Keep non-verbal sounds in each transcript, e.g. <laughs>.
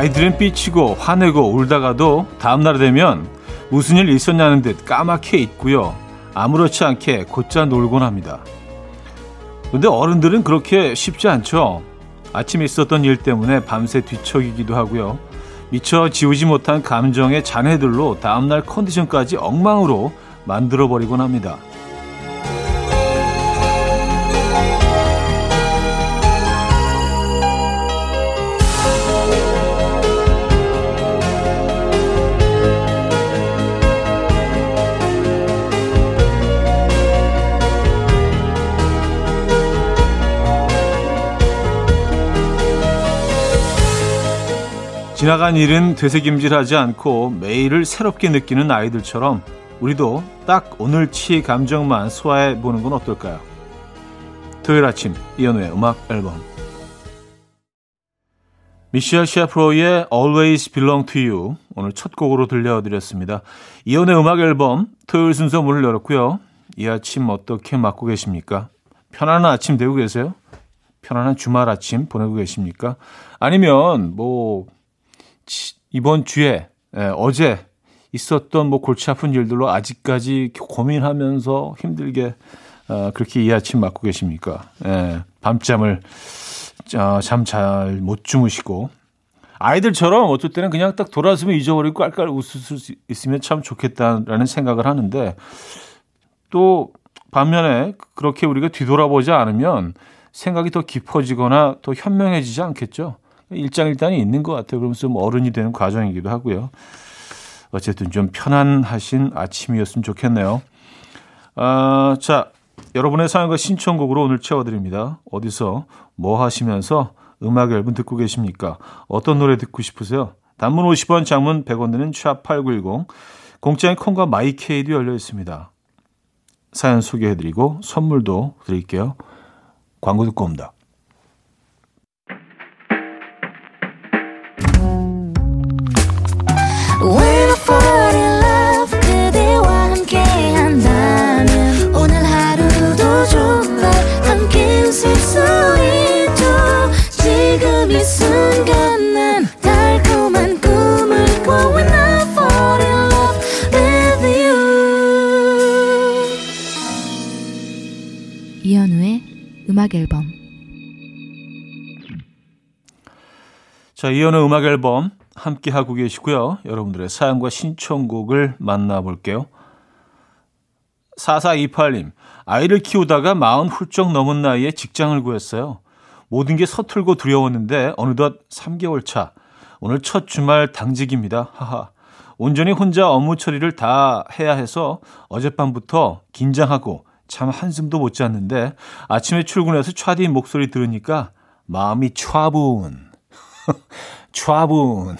아이들은 삐치고 화내고 울다가도 다음날 되면 무슨 일 있었냐는 듯 까맣게 있고요. 아무렇지 않게 곧잘 놀곤 합니다. 근데 어른들은 그렇게 쉽지 않죠. 아침에 있었던 일 때문에 밤새 뒤척이기도 하고요. 미처 지우지 못한 감정의 잔해들로 다음날 컨디션까지 엉망으로 만들어버리곤 합니다. 지나간 일은 되새김질하지 않고 매일을 새롭게 느끼는 아이들처럼 우리도 딱 오늘치 감정만 소화해 보는 건 어떨까요? 토요일 아침 이연우의 음악 앨범 미셸 셰프로의 Always Belong to You 오늘 첫 곡으로 들려드렸습니다. 이연우의 음악 앨범 토요일 순서 문을 열었고요. 이 아침 어떻게 맞고 계십니까? 편안한 아침 되고 계세요? 편안한 주말 아침 보내고 계십니까? 아니면 뭐 이번 주에 예, 어제 있었던 뭐 골치 아픈 일들로 아직까지 고민하면서 힘들게 어, 그렇게 이 아침 맞고 계십니까? 예, 밤잠을 어, 잠잘 못 주무시고 아이들처럼 어떨 때는 그냥 딱 돌아서면 잊어버리고 깔깔 웃을 수 있으면 참 좋겠다라는 생각을 하는데 또 반면에 그렇게 우리가 뒤돌아보지 않으면 생각이 더 깊어지거나 더 현명해지지 않겠죠. 일장일단이 있는 것 같아요. 그러면서 좀 어른이 되는 과정이기도 하고요. 어쨌든 좀 편안하신 아침이었으면 좋겠네요. 아, 자, 여러분의 사연과 신청곡으로 오늘 채워드립니다. 어디서 뭐 하시면서 음악 앨범 듣고 계십니까? 어떤 노래 듣고 싶으세요? 단문 50원, 장문 100원 드는 샵8910 공짜인 콩과 마이케이도 열려 있습니다. 사연 소개해드리고 선물도 드릴게요. 광고 듣고 옵니다. 자, 이현의 음악 앨범 함께 하고 계시고요. 여러분들의 사연과 신청곡을 만나볼게요. 4428님, 아이를 키우다가 마흔 훌쩍 넘은 나이에 직장을 구했어요. 모든 게 서툴고 두려웠는데 어느덧 3개월 차. 오늘 첫 주말 당직입니다. 하하. 온전히 혼자 업무 처리를 다 해야 해서 어젯밤부터 긴장하고 참 한숨도 못 잤는데 아침에 출근해서 차디 목소리 들으니까 마음이 촤분. <laughs> 촤분.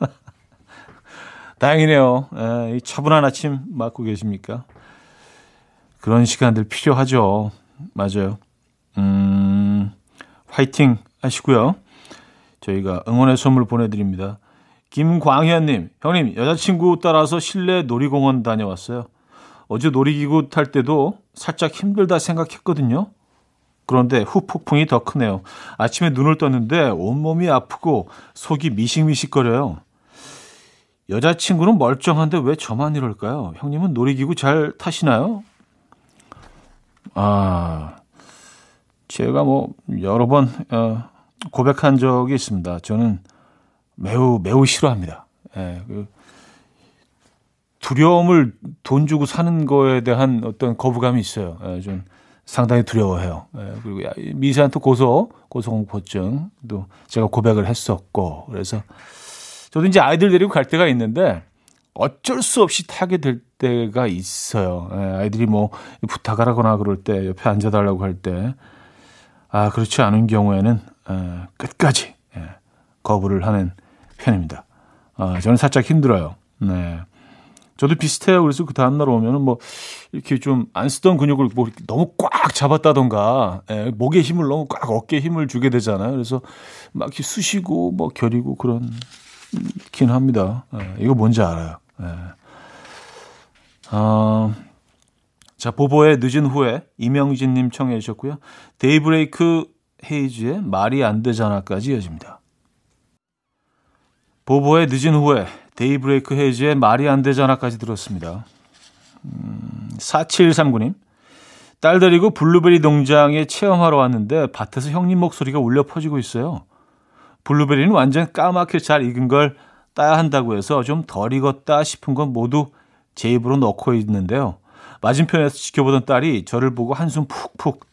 <laughs> 다행이네요. 에, 이 차분한 아침 맞고 계십니까? 그런 시간들 필요하죠. 맞아요. 음, 화이팅 하시고요. 저희가 응원의 선물 보내드립니다. 김광현님, 형님, 여자친구 따라서 실내 놀이공원 다녀왔어요. 어제 놀이기구 탈 때도 살짝 힘들다 생각했거든요. 그런데 후폭풍이 더 크네요. 아침에 눈을 떴는데 온몸이 아프고 속이 미식미식거려요. 여자친구는 멀쩡한데 왜 저만 이럴까요? 형님은 놀이기구 잘 타시나요? 아, 제가 뭐 여러 번 어, 고백한 적이 있습니다. 저는 매우 매우 싫어합니다. 예, 그 두려움을 돈 주고 사는 거에 대한 어떤 거부감이 있어요. 예, 좀 상당히 두려워해요. 예, 그리고 미세한 또 고소, 고소공포증도 제가 고백을 했었고, 그래서 저도 이제 아이들 데리고 갈 때가 있는데 어쩔 수 없이 타게 될 때가 있어요. 예, 아이들이 뭐 부탁하라거나 그럴 때 옆에 앉아달라고 할 때, 아, 그렇지 않은 경우에는 예, 끝까지 예, 거부를 하는 편입니다. 아, 저는 살짝 힘들어요. 네. 저도 비슷해요. 그래서 그 다음날 오면은 뭐 이렇게 좀 안 쓰던 근육을 뭐 너무 꽉 잡았다던가 예, 목에 힘을 너무 꽉 어깨에 힘을 주게 되잖아요. 그래서 막 이렇게 쑤시고 뭐 겨리고 그런 긴 합니다. 예, 이거 뭔지 알아요. 예. 어, 자 보보의 늦은 후에 이명진님 청해 주셨고요. 데이브레이크 헤이즈의 말이 안 되잖아까지 이어집니다. 보보의 늦은 후회 데이브레이크 헤이즈의 말이 안 되잖아까지 들었습니다. 음, 4739님. 딸 데리고 블루베리 농장에 체험하러 왔는데 밭에서 형님 목소리가 울려 퍼지고 있어요. 블루베리는 완전 까맣게 잘 익은 걸 따야 한다고 해서 좀 덜 익었다 싶은 건 모두 제 입으로 넣고 있는데요. 맞은편에서 지켜보던 딸이 저를 보고 한숨 푹푹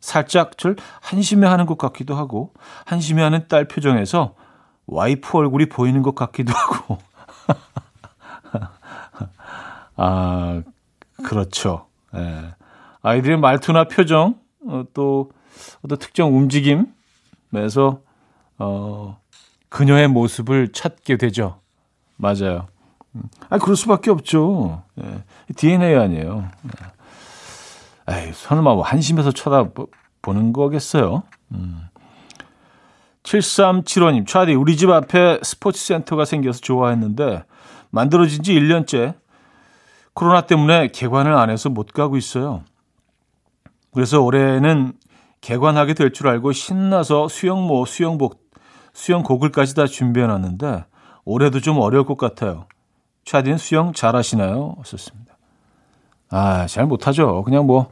살짝 절 한심해하는 것 같기도 하고 한심해하는 딸 표정에서 와이프 얼굴이 보이는 것 같기도 하고 <laughs> 아 그렇죠. 예. 아이들의 말투나 표정 어, 또 어떤 특정 움직임에서 어 그녀의 모습을 찾게 되죠. 맞아요. 음. 아, 그럴 수밖에 없죠. 예. DNA 아니에요. 예. 에이, 설마 뭐 한심해서 쳐다보는 거겠어요. 음. 7375님, 차디, 우리 집 앞에 스포츠 센터가 생겨서 좋아했는데, 만들어진 지 1년째, 코로나 때문에 개관을 안 해서 못 가고 있어요. 그래서 올해는 개관하게 될 줄 알고 신나서 수영모, 수영복, 수영고글까지 다 준비해 놨는데, 올해도 좀 어려울 것 같아요. 차디는 수영 잘하시나요? 썼습니다. 아, 잘 못하죠. 그냥 뭐,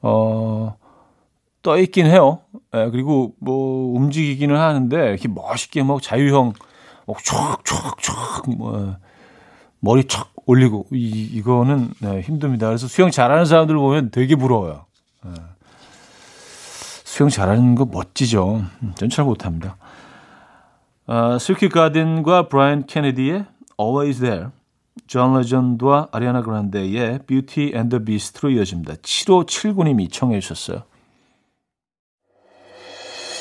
어, 떠 있긴 해요. 예, 그리고 뭐 움직이기는 하는데 이렇게 멋있게 뭐 자유형 막 촥촥촥 뭐 머리 촥 올리고 이 이거는 네, 힘듭니다. 그래서 수영 잘하는 사람들 보면 되게 부러워요. 예. 수영 잘하는 거 멋지죠. 음, 전잘 못합니다. 아, 시크릿 가든과 브라이언 케네디의 Always There 존 레전드와 아리아나 그란데의 Beauty and the Beast로 이어집니다. 7579님이 청해 주셨어요.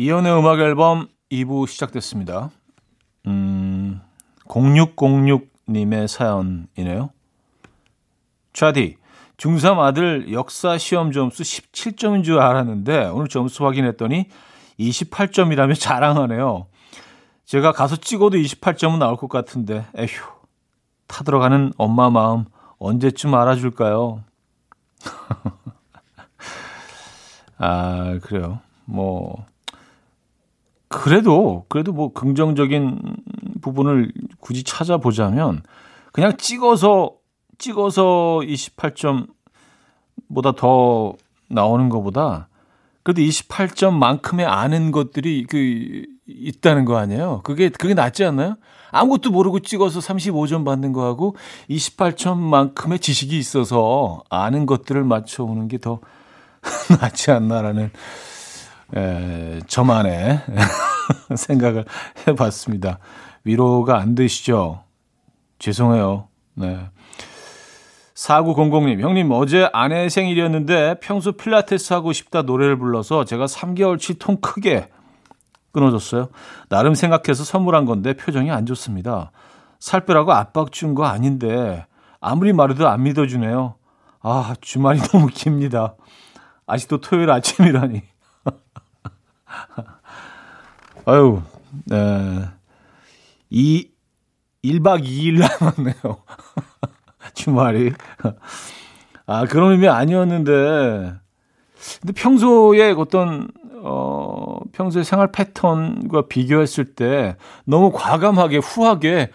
이연의 음악 앨범 2부 시작됐습니다. 음, 0606님의 사연이네요. 차디, 중3 아들 역사 시험 점수 17점인 줄 알았는데 오늘 점수 확인했더니 28점이라며 <laughs> 자랑하네요. 제가 가서 찍어도 28점은 나올 것 같은데 에휴 타들어가는 엄마 마음 언제쯤 알아줄까요? <laughs> 아 그래요. 뭐 그래도 그래도 뭐 긍정적인 부분을 굳이 찾아보자면 그냥 찍어서 찍어서 28점보다 더 나오는 것보다 그래도 28점만큼의 아는 것들이 그 있다는 거 아니에요? 그게 그게 낫지 않나요? 아무것도 모르고 찍어서 35점 받는 거하고 28점만큼의 지식이 있어서 아는 것들을 맞춰오는 게 더 <laughs> 낫지 않나라는 에, 저만의 <laughs> 생각을 해봤습니다. 위로가 안 되시죠? 죄송해요. 네. 4900님, 형님, 어제 아내 생일이었는데 평소 필라테스 하고 싶다 노래를 불러서 제가 3개월치 통 크게 끊어졌어요. 나름 생각해서 선물한 건데 표정이 안 좋습니다. 살 빼라고 압박 준 거 아닌데 아무리 말해도 안 믿어주네요. 아, 주말이 <laughs> 너무 깁니다. 아직도 토요일 아침이라니. <laughs> 아유, 네. 이 1박 2일 <laughs> 남았네요. 주말이. 아, 그런 의미 아니었는데. 근데 평소에 어떤, 어, 평소의 생활 패턴과 비교했을 때 너무 과감하게, 후하게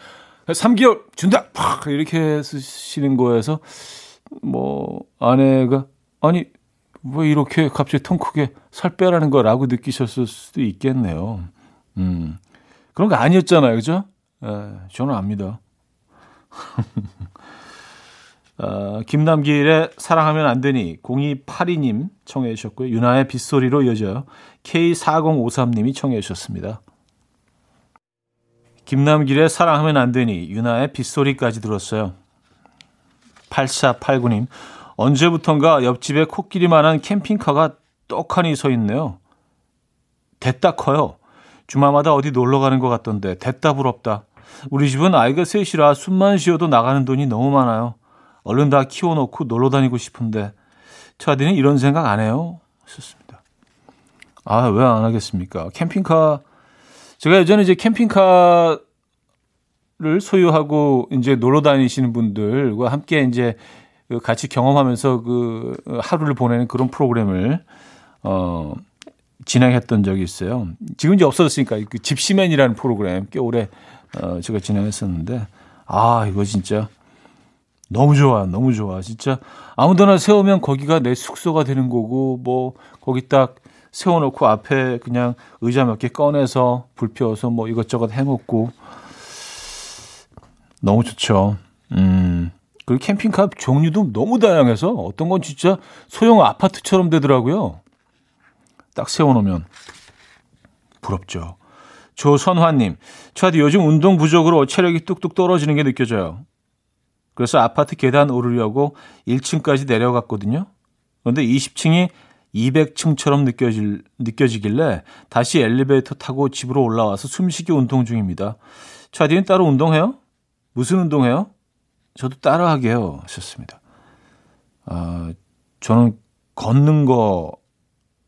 3개월 준다! 팍! 이렇게 쓰시는 거에서 뭐, 아내가, 아니, 왜 이렇게 갑자기 통 크게 살 빼라는 거라고 느끼셨을 수도 있겠네요. 음. 그런 거 아니었잖아요. 그죠? 예, 저는 압니다. 어, <laughs> 김남길의 사랑하면 안 되니 0282님 청해 주셨고요. 유나의 빗소리로 이어져요. K4053님이 청해 주셨습니다. 김남길의 사랑하면 안 되니 유나의 빗소리까지 들었어요. 8489님 언제부턴가 옆집에 코끼리만한 캠핑카가 떡하니 서 있네요. 됐다 커요. 주말마다 어디 놀러 가는 것 같던데 됐다 부럽다. 우리 집은 아이가 셋이라 숨만 쉬어도 나가는 돈이 너무 많아요. 얼른 다 키워놓고 놀러 다니고 싶은데 차디는 이런 생각 안 해요? 썼습니다. 아, 왜 안 하겠습니까? 캠핑카 제가 예전에 이제 캠핑카를 소유하고 이제 놀러 다니시는 분들과 함께 이제 그 같이 경험하면서 그 하루를 보내는 그런 프로그램을 어 진행했던 적이 있어요. 지금 이제 없어졌으니까 그 집시맨이라는 프로그램 꽤 오래 어 제가 진행했었는데 아 이거 진짜 너무 좋아, 너무 좋아. 진짜 아무데나 세우면 거기가 내 숙소가 되는 거고 뭐 거기 딱 세워놓고 앞에 그냥 의자 몇 개 꺼내서 불 피워서 뭐 이것저것 해먹고 너무 좋죠. 음. 그리고 캠핑카 종류도 너무 다양해서 어떤 건 진짜 소형 아파트처럼 되더라고요. 딱 세워놓으면 부럽죠. 조선화님, 저한테 요즘 운동 부족으로 체력이 뚝뚝 떨어지는 게 느껴져요. 그래서 아파트 계단 오르려고 1층까지 내려갔거든요. 그런데 20층이 200층처럼 느껴질, 느껴지길래 다시 엘리베이터 타고 집으로 올라와서 숨쉬기 운동 중입니다. 차디는 따로 운동해요? 무슨 운동해요? 저도 따라하게요. 하셨습니다. 아, 저는 걷는 거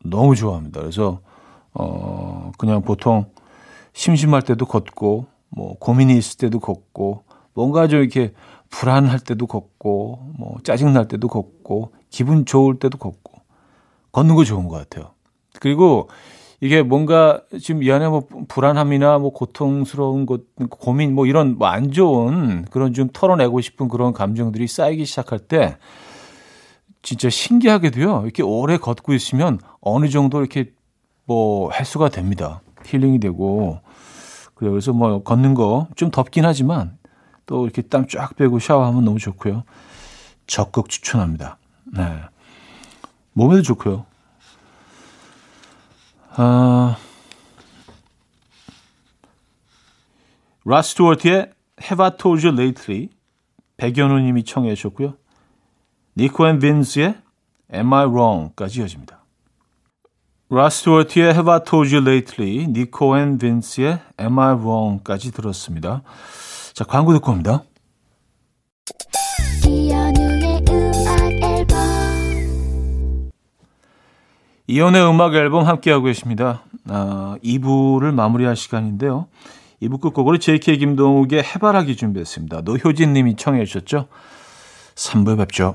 너무 좋아합니다. 그래서, 어, 그냥 보통 심심할 때도 걷고, 뭐, 고민이 있을 때도 걷고, 뭔가 좀 이렇게 불안할 때도 걷고, 뭐, 짜증날 때도 걷고, 기분 좋을 때도 걷고, 걷는 거 좋은 것 같아요. 그리고 이게 뭔가 지금 이 안에 뭐 불안함이나 뭐 고통스러운 것, 고민 뭐 이런 뭐 안 좋은 그런 좀 털어내고 싶은 그런 감정들이 쌓이기 시작할 때 진짜 신기하게도요. 이렇게 오래 걷고 있으면 어느 정도 이렇게 뭐 해소가 됩니다. 힐링이 되고. 그래요. 그래서 뭐 걷는 거 좀 덥긴 하지만 또 이렇게 땀 쫙 빼고 샤워하면 너무 좋고요. 적극 추천합니다. 네. 몸에도 좋고요. 아, 라스트워트의 Have I Told You Lately 백연우 님이 청해 주셨고요. 니코 앤 빈스의 Am I Wrong까지 이어집니다. 로드 스튜어트의 Have I Told You Lately, 니코 앤 빈스의 Am I Wrong까지 들었습니다. 자, 광고 듣고 옵니다. 이현우의 음악 앨범 함께하고 계십니다. 아, 2부를 마무리할 시간인데요. 2부 끝곡으로 JK 김동욱의 해바라기 준비했습니다. 노효진 님이 청해 주셨죠? 3부에 뵙죠.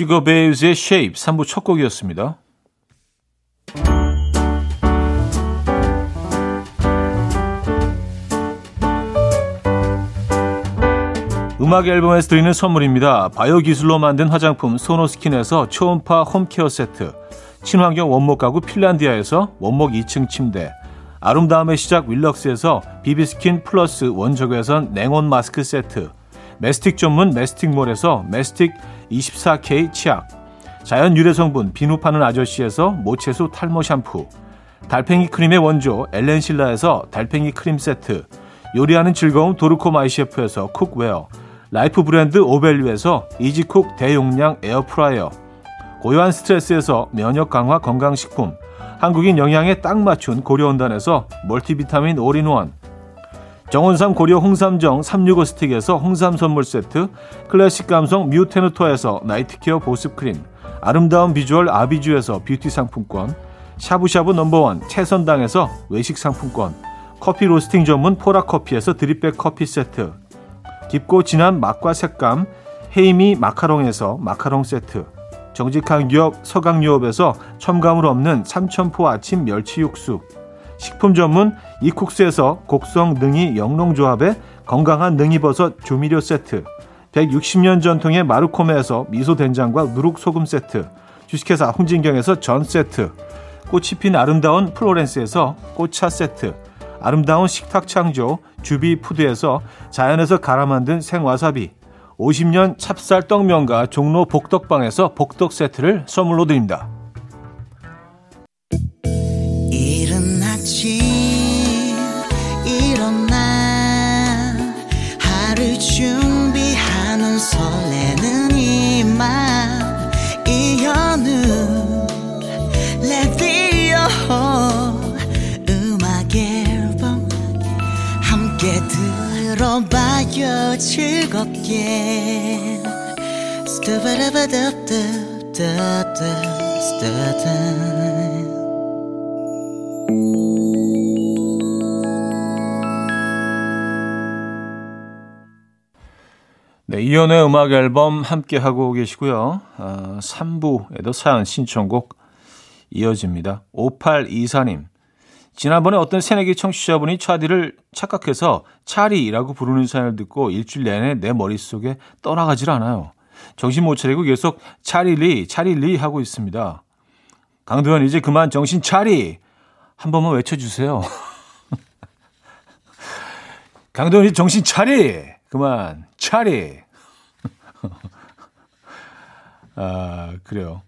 슈거베이즈의 Shape 3부 첫 곡이었습니다. 음악 앨범에서 드리는 선물입니다. 바이오 기술로 만든 화장품 소노스킨에서 초음파 홈케어 세트, 친환경 원목 가구 핀란디아에서 원목 2층 침대, 아름다움의 시작 윌럭스에서 비비스킨 플러스 원적외선 냉온 마스크 세트, 메스틱 전문 메스틱몰에서 메스틱 24K 치약, 자연 유래 성분 비누 파는 아저씨에서 모체수 탈모 샴푸, 달팽이 크림의 원조 엘렌실라에서 달팽이 크림 세트, 요리하는 즐거움 도르코 마이셰프에서 cookware, 라이프 브랜드 오벨류에서 이지쿡 대용량 에어프라이어, 고요한 스트레스에서 면역 강화 건강식품, 한국인 영양에 딱 맞춘 고려은단에서 멀티비타민 올인원, 정원삼 고려 홍삼정 365 스틱에서 홍삼 선물 세트, 클래식 감성 뮤테누토에서 night care 보습 크림, 아름다운 비주얼 아비주에서 뷰티 상품권, 샤브샤브 number one 채선당에서 외식 상품권, 커피 로스팅 전문 포라커피에서 drip bag 커피 세트, 깊고 진한 맛과 색감 헤이미 마카롱에서 마카롱 세트 정직한 기업 서강유업에서 첨가물 없는 삼천포 아침 멸치 육수 식품 전문 이쿡스에서 곡성 능이 영농조합의 건강한 능이버섯 조미료 세트 160년 전통의 마르코메에서 미소된장과 누룩소금 세트 주식회사 홍진경에서 전 세트 꽃이 핀 아름다운 플로렌스에서 꽃차 세트, 아름다운 식탁 창조 주비푸드에서 자연에서 갈아 만든 생와사비, 50년 찹쌀 떡 면과 종로 복덕방에서 복덕 세트를 선물로 드립니다. 들어봐요 즐겁게 네, 이연의 음악 앨범 함께 하고 계시고요. 아, 3부에도 사연 신청곡 이어집니다. 5824님. 지난번에 어떤 새내기 청취자분이 차디를 착각해서 차리라고 부르는 사연을 듣고 일주일 내내 내 머릿속에 떠나가질 않아요. 정신 못 차리고 계속 차리리, 차리리 하고 있습니다. 강도현 이제 그만 정신 차리! 한 번만 외쳐주세요. <laughs> 강도현 이제 정신 차리! 그만, 차리! <laughs> 아, 그래요.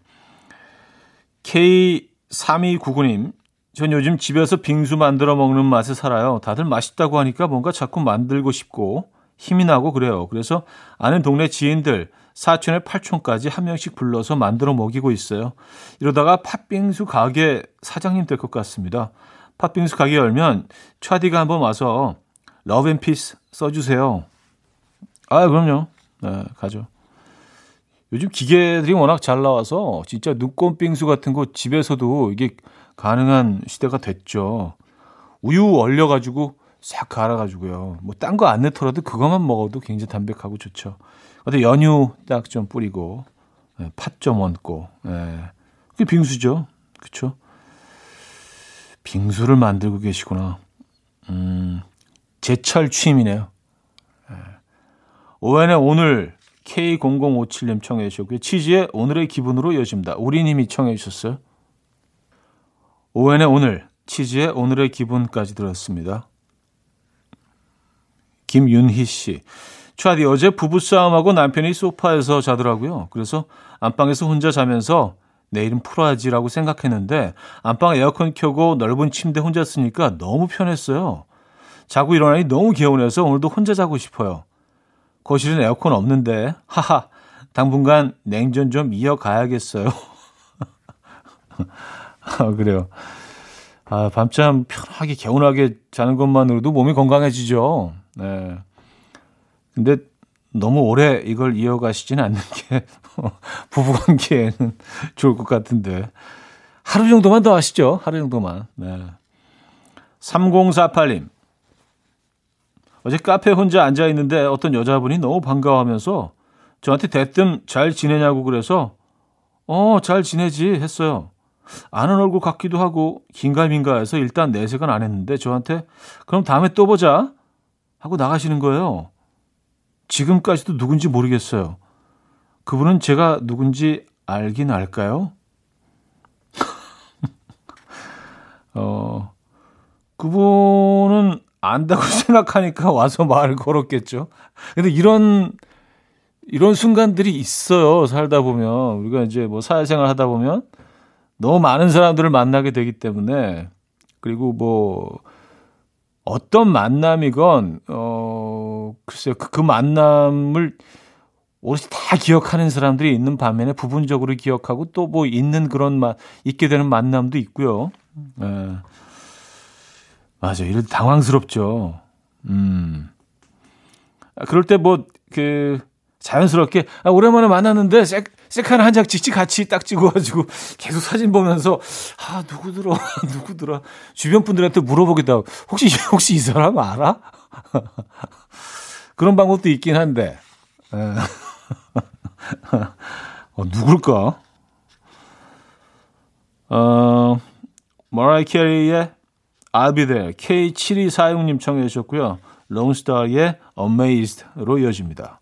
K3299님, 전 요즘 집에서 빙수 만들어 먹는 맛에 살아요. 다들 맛있다고 하니까 뭔가 자꾸 만들고 싶고 힘이 나고 그래요. 그래서 아는 동네 지인들, 사촌의 팔촌까지 한 명씩 불러서 만들어 먹이고 있어요. 이러다가 팥빙수 가게 사장님 될 것 같습니다. 팥빙수 가게 열면 차디가 한번 와서 love and peace 써주세요. 아, 그럼요. 네, 가죠. 요즘 기계들이 워낙 잘 나와서 진짜 눈꽃 빙수 같은 거 집에서도 이게 가능한 시대가 됐죠. 우유 얼려가지고 싹 갈아가지고요. 뭐 딴 거 안 넣더라도 그것만 먹어도 굉장히 담백하고 좋죠. 근데 연유 딱 좀 뿌리고 예, 팥좀 얹고 예. 그게 빙수죠. 그렇죠? 빙수를 만들고 계시구나. 음, 제철 취미네요. 예. 오웬의 오늘 K0057님 청해 주셨고요. 치즈의 오늘의 기분으로 이어집니다. 우리님이 청해 주셨어요. 오웬의 오늘, 치즈의 오늘의 기분까지 들었습니다. 김윤희 씨. 차디 어제 부부싸움하고 남편이 소파에서 자더라고요. 그래서 안방에서 혼자 자면서 내일은 풀어야지라고 생각했는데 안방 에어컨 켜고 넓은 침대 혼자 쓰니까 너무 편했어요. 자고 일어나니 너무 개운해서 오늘도 혼자 자고 싶어요. 거실은 에어컨 없는데 하하 당분간 냉전 좀 이어가야겠어요. <laughs> 아, 그래요. 아, 밤잠 편하게 개운하게 자는 것만으로도 몸이 건강해지죠. 네. 근데 너무 오래 이걸 이어가시지는 않는 게 부부 관계에는 <laughs> 좋을 것 같은데. 하루 정도만 더 하시죠. 하루 정도만. 네. 3048님. 어제 카페 혼자 앉아 있는데 어떤 여자분이 너무 반가워하면서 저한테 대뜸 잘 지내냐고 그래서 어, 잘 지내지 했어요. 아는 얼굴 같기도 하고 긴가민가 해서 일단 내색은 안 했는데 저한테 그럼 다음에 또 보자 하고 나가시는 거예요. 지금까지도 누군지 모르겠어요. 그분은 제가 누군지 알긴 알까요? <laughs> 어, 그분은 안다고 <laughs> 생각하니까 와서 말을 걸었겠죠. 근데 이런, 이런 순간들이 있어요. 살다 보면. 우리가 이제 뭐 사회생활 하다 보면 너무 많은 사람들을 만나게 되기 때문에 그리고 뭐 어떤 만남이건, 어, 글쎄요. 그, 그 만남을 오롯이 다 기억하는 사람들이 있는 반면에 부분적으로 기억하고 또 뭐 있는 그런 맛, 있게 되는 만남도 있고요. 예. 맞아요. 때 당황스럽죠. 음. 아, 그럴 때 뭐, 그, 자연스럽게, 아, 오랜만에 만났는데, 색, 셀카를 한장 찍지 같이 딱 찍어가지고 계속 사진 보면서, 아, 누구더라, <laughs> 누구더라. 주변 분들한테 물어보기도 하고, 혹시, 혹시 이 사람 알아? <laughs> 그런 방법도 있긴 한데, 에. <laughs> 어, 누굴까? 어, 머라이 캐리의 I'll be there. K7246님 청해 주셨고요. 롱스타의 Amazed로 이어집니다.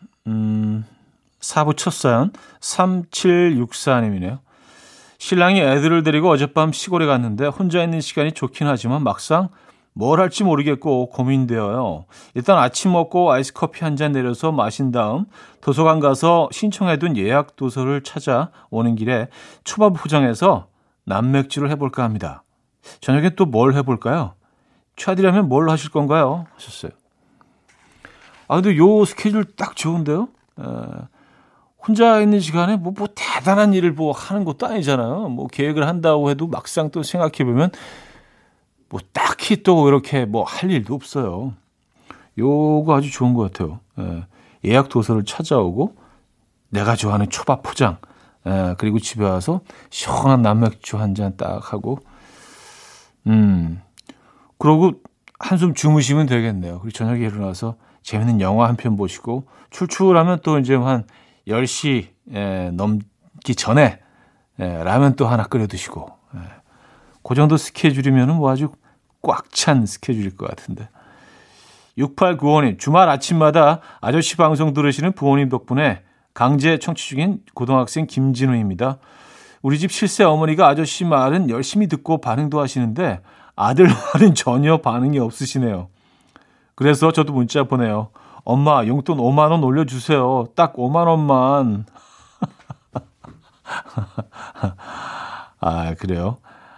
음, 4부 첫 사연 3764님이네요. 신랑이 애들을 데리고 어젯밤 시골에 갔는데 혼자 있는 시간이 좋긴 하지만 막상 뭘 할지 모르겠고 고민되어요. 일단 아침 먹고 아이스 커피 한 잔 내려서 마신 다음 도서관 가서 신청해둔 예약 도서를 찾아 오는 길에 초밥 포장해서 남맥주를 해볼까 합니다. 저녁에 또 뭘 해볼까요? 차디라면 뭘 하실 건가요? 하셨어요. 아, 근데 요 스케줄 딱 좋은데요? 에, 혼자 있는 시간에 뭐, 뭐 대단한 일을 뭐 하는 것도 아니잖아요. 뭐 계획을 한다고 해도 막상 또 생각해보면 뭐 딱히 또 이렇게 뭐 할 일도 없어요. 요거 아주 좋은 것 같아요. 예, 예약 도서를 찾아오고 내가 좋아하는 초밥 포장, 예, 그리고 집에 와서 시원한 남맥주 한 잔 딱 하고, 음, 그러고 한숨 주무시면 되겠네요. 그리고 저녁에 일어나서 재밌는 영화 한 편 보시고 출출하면 또 이제 한 10시 예, 넘기 전에 예, 라면 또 하나 끓여 드시고 예. 그 정도 스케줄이면은 뭐 아주 꽉 찬 스케줄일 것 같은데 6895님 주말 아침마다 아저씨 방송 들으시는 부모님 덕분에 강제 청취 중인 고등학생 김진우입니다. 우리 집 실세 어머니가 아저씨 말은 열심히 듣고 반응도 하시는데 아들 말은 전혀 반응이 없으시네요. 그래서 저도 문자 보내요. 엄마 용돈 5만 원 올려주세요. 딱 5만 원만. <laughs> 아 그래요.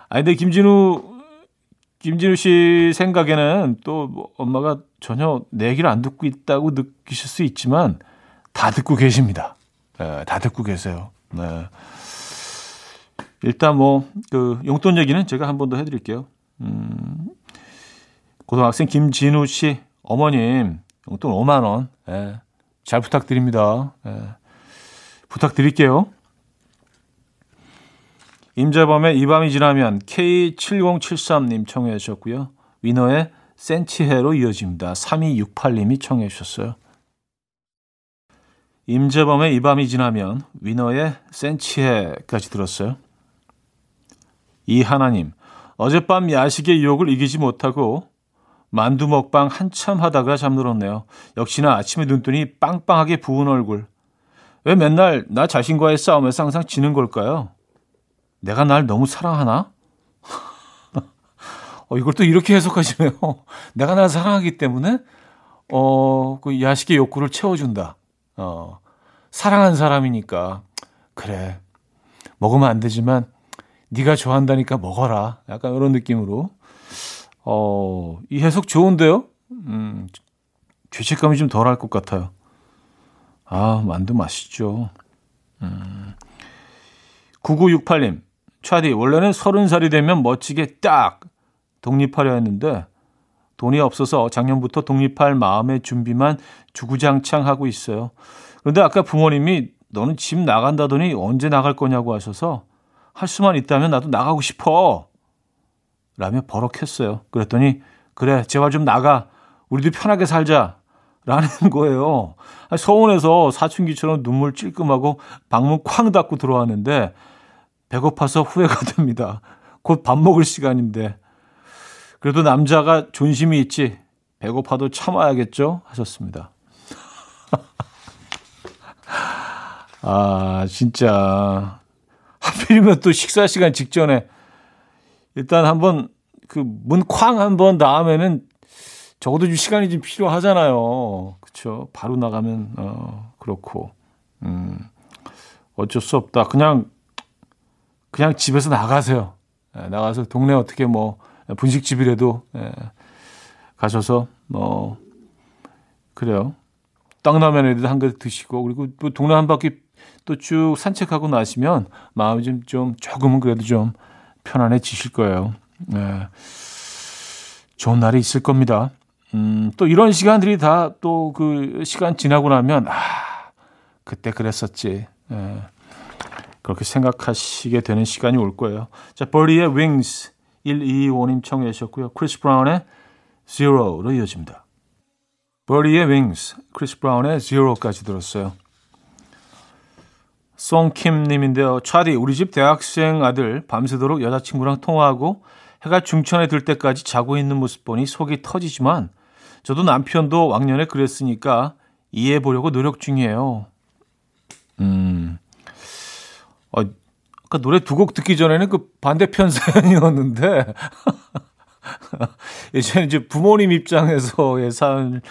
아 근데 김진우 김진우 씨 생각에는 또 뭐 엄마가 전혀 내 얘기를 안 듣고 있다고 느끼실 수 있지만 다 듣고 계십니다. 네, 다 듣고 계세요. 네. 일단 뭐 그 용돈 얘기는 제가 한 번 더 해드릴게요. 음, 고등학생 김진우 씨 어머님 용돈 5만 원. 예, 잘 부탁드립니다. 예, 부탁드릴게요. 임재범의 이 밤이 지나면 K7073님 청해 주셨고요. 위너의 센치해로 이어집니다. 3268님이 청해 주셨어요. 임재범의 이 밤이 지나면 위너의 센치해까지 들었어요. 이 하나님, 어젯밤 야식의 유혹을 이기지 못하고 만두 먹방 한참 하다가 잠들었네요. 역시나 아침에 눈뜨니 빵빵하게 부은 얼굴. 왜 맨날 나 자신과의 싸움에서 항상 지는 걸까요? 내가 날 너무 사랑하나? <laughs> 어, 이걸 또 이렇게 해석하시네요. <laughs> 내가 날 사랑하기 때문에, 어, 그 야식의 욕구를 채워준다. 어, 사랑한 사람이니까. 그래. 먹으면 안 되지만, 네가 좋아한다니까 먹어라. 약간 이런 느낌으로. 어, 이 해석 좋은데요? 음, 죄책감이 좀 덜할 것 같아요. 아, 만두 맛있죠. 음. 9968님, 차디, 원래는 30살이 되면 멋지게 딱 독립하려 했는데, 돈이 없어서 작년부터 독립할 마음의 준비만 주구장창 하고 있어요. 그런데 아까 부모님이 너는 집 나간다더니 언제 나갈 거냐고 하셔서 할 수만 있다면 나도 나가고 싶어. 라며 버럭했어요. 그랬더니 그래 제발 좀 나가 우리도 편하게 살자 라는 <laughs> 거예요. 서운해서 사춘기처럼 눈물 찔끔하고 방문 쾅 닫고 들어왔는데 배고파서 후회가 <laughs> 됩니다. 곧 밥 먹을 시간인데 그래도 남자가 존심이 있지 배고파도 참아야겠죠 하셨습니다. <laughs> 아 진짜 하필이면 또 식사 시간 직전에 일단 한번 그 문쾅 한번 다음에는 적어도 좀 시간이 좀 필요하잖아요. 그렇죠? 바로 나가면 어 그렇고 음 어쩔 수 없다. 그냥 그냥 집에서 나가세요. 예, 나가서 동네 어떻게 뭐 분식집이라도 예, 가셔서 뭐 그래요. 떡라면이라도 한 그릇 드시고 그리고 또 동네 한 바퀴 또 쭉 산책하고 나시면 마음이 좀, 좀 조금은 그래도 좀 편안해지실 거예요. 네. 좋은 날이 있을 겁니다. 음, 또 이런 시간들이 다 또 그 시간 지나고 나면, 아, 그때 그랬었지. 예. 그렇게 생각하시게 되는 시간이 올 거예요. 자, 버리의 Wings 1225님 청해 주셨고요. 크리스 브라운의 Zero로 이어집니다. 버디의 Wings, 크리스 브라운의 Zero까지 들었어요. 송킴님인데요. 차디, 우리 집 대학생 아들 밤새도록 여자친구랑 통화하고 해가 중천에 들 때까지 자고 있는 모습 보니 속이 터지지만 저도 남편도 왕년에 그랬으니까 이해해 보려고 노력 중이에요. 음, 어, 아까 노래 두 곡 듣기 전에는 그 반대편 <laughs> 사연이었는데 <laughs> 이제 이제 부모님 입장에서의 사연을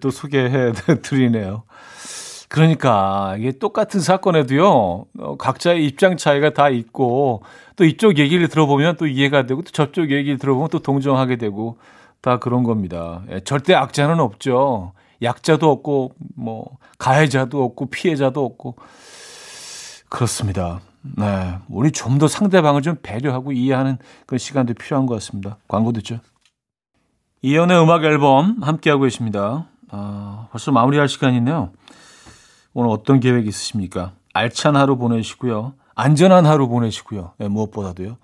또 소개해 드리네요. 그러니까 이게 똑같은 사건에도요 어, 각자의 입장 차이가 다 있고 또 이쪽 얘기를 들어보면 또 이해가 되고 또 저쪽 얘기를 들어보면 또 동정하게 되고 다 그런 겁니다. 예, 절대 악자는 없죠. 약자도 없고 뭐 가해자도 없고 피해자도 없고 그렇습니다. 네, 우리 좀 더 상대방을 좀 배려하고 이해하는 그런 시간도 필요한 것 같습니다. 광고 듣죠. 이연의 음악 앨범 함께하고 계십니다. 아, 벌써 마무리할 시간이네요. 오늘 어떤 계획 있으십니까? 알찬 하루 보내시고요. 안전한 하루 보내시고요. 네, 무엇보다도요.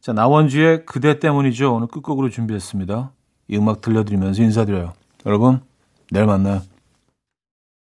자, 나원주의 그대 때문이죠. 오늘 끝곡으로 준비했습니다. 이 음악 들려드리면서 인사드려요. 여러분, 내일 만나요.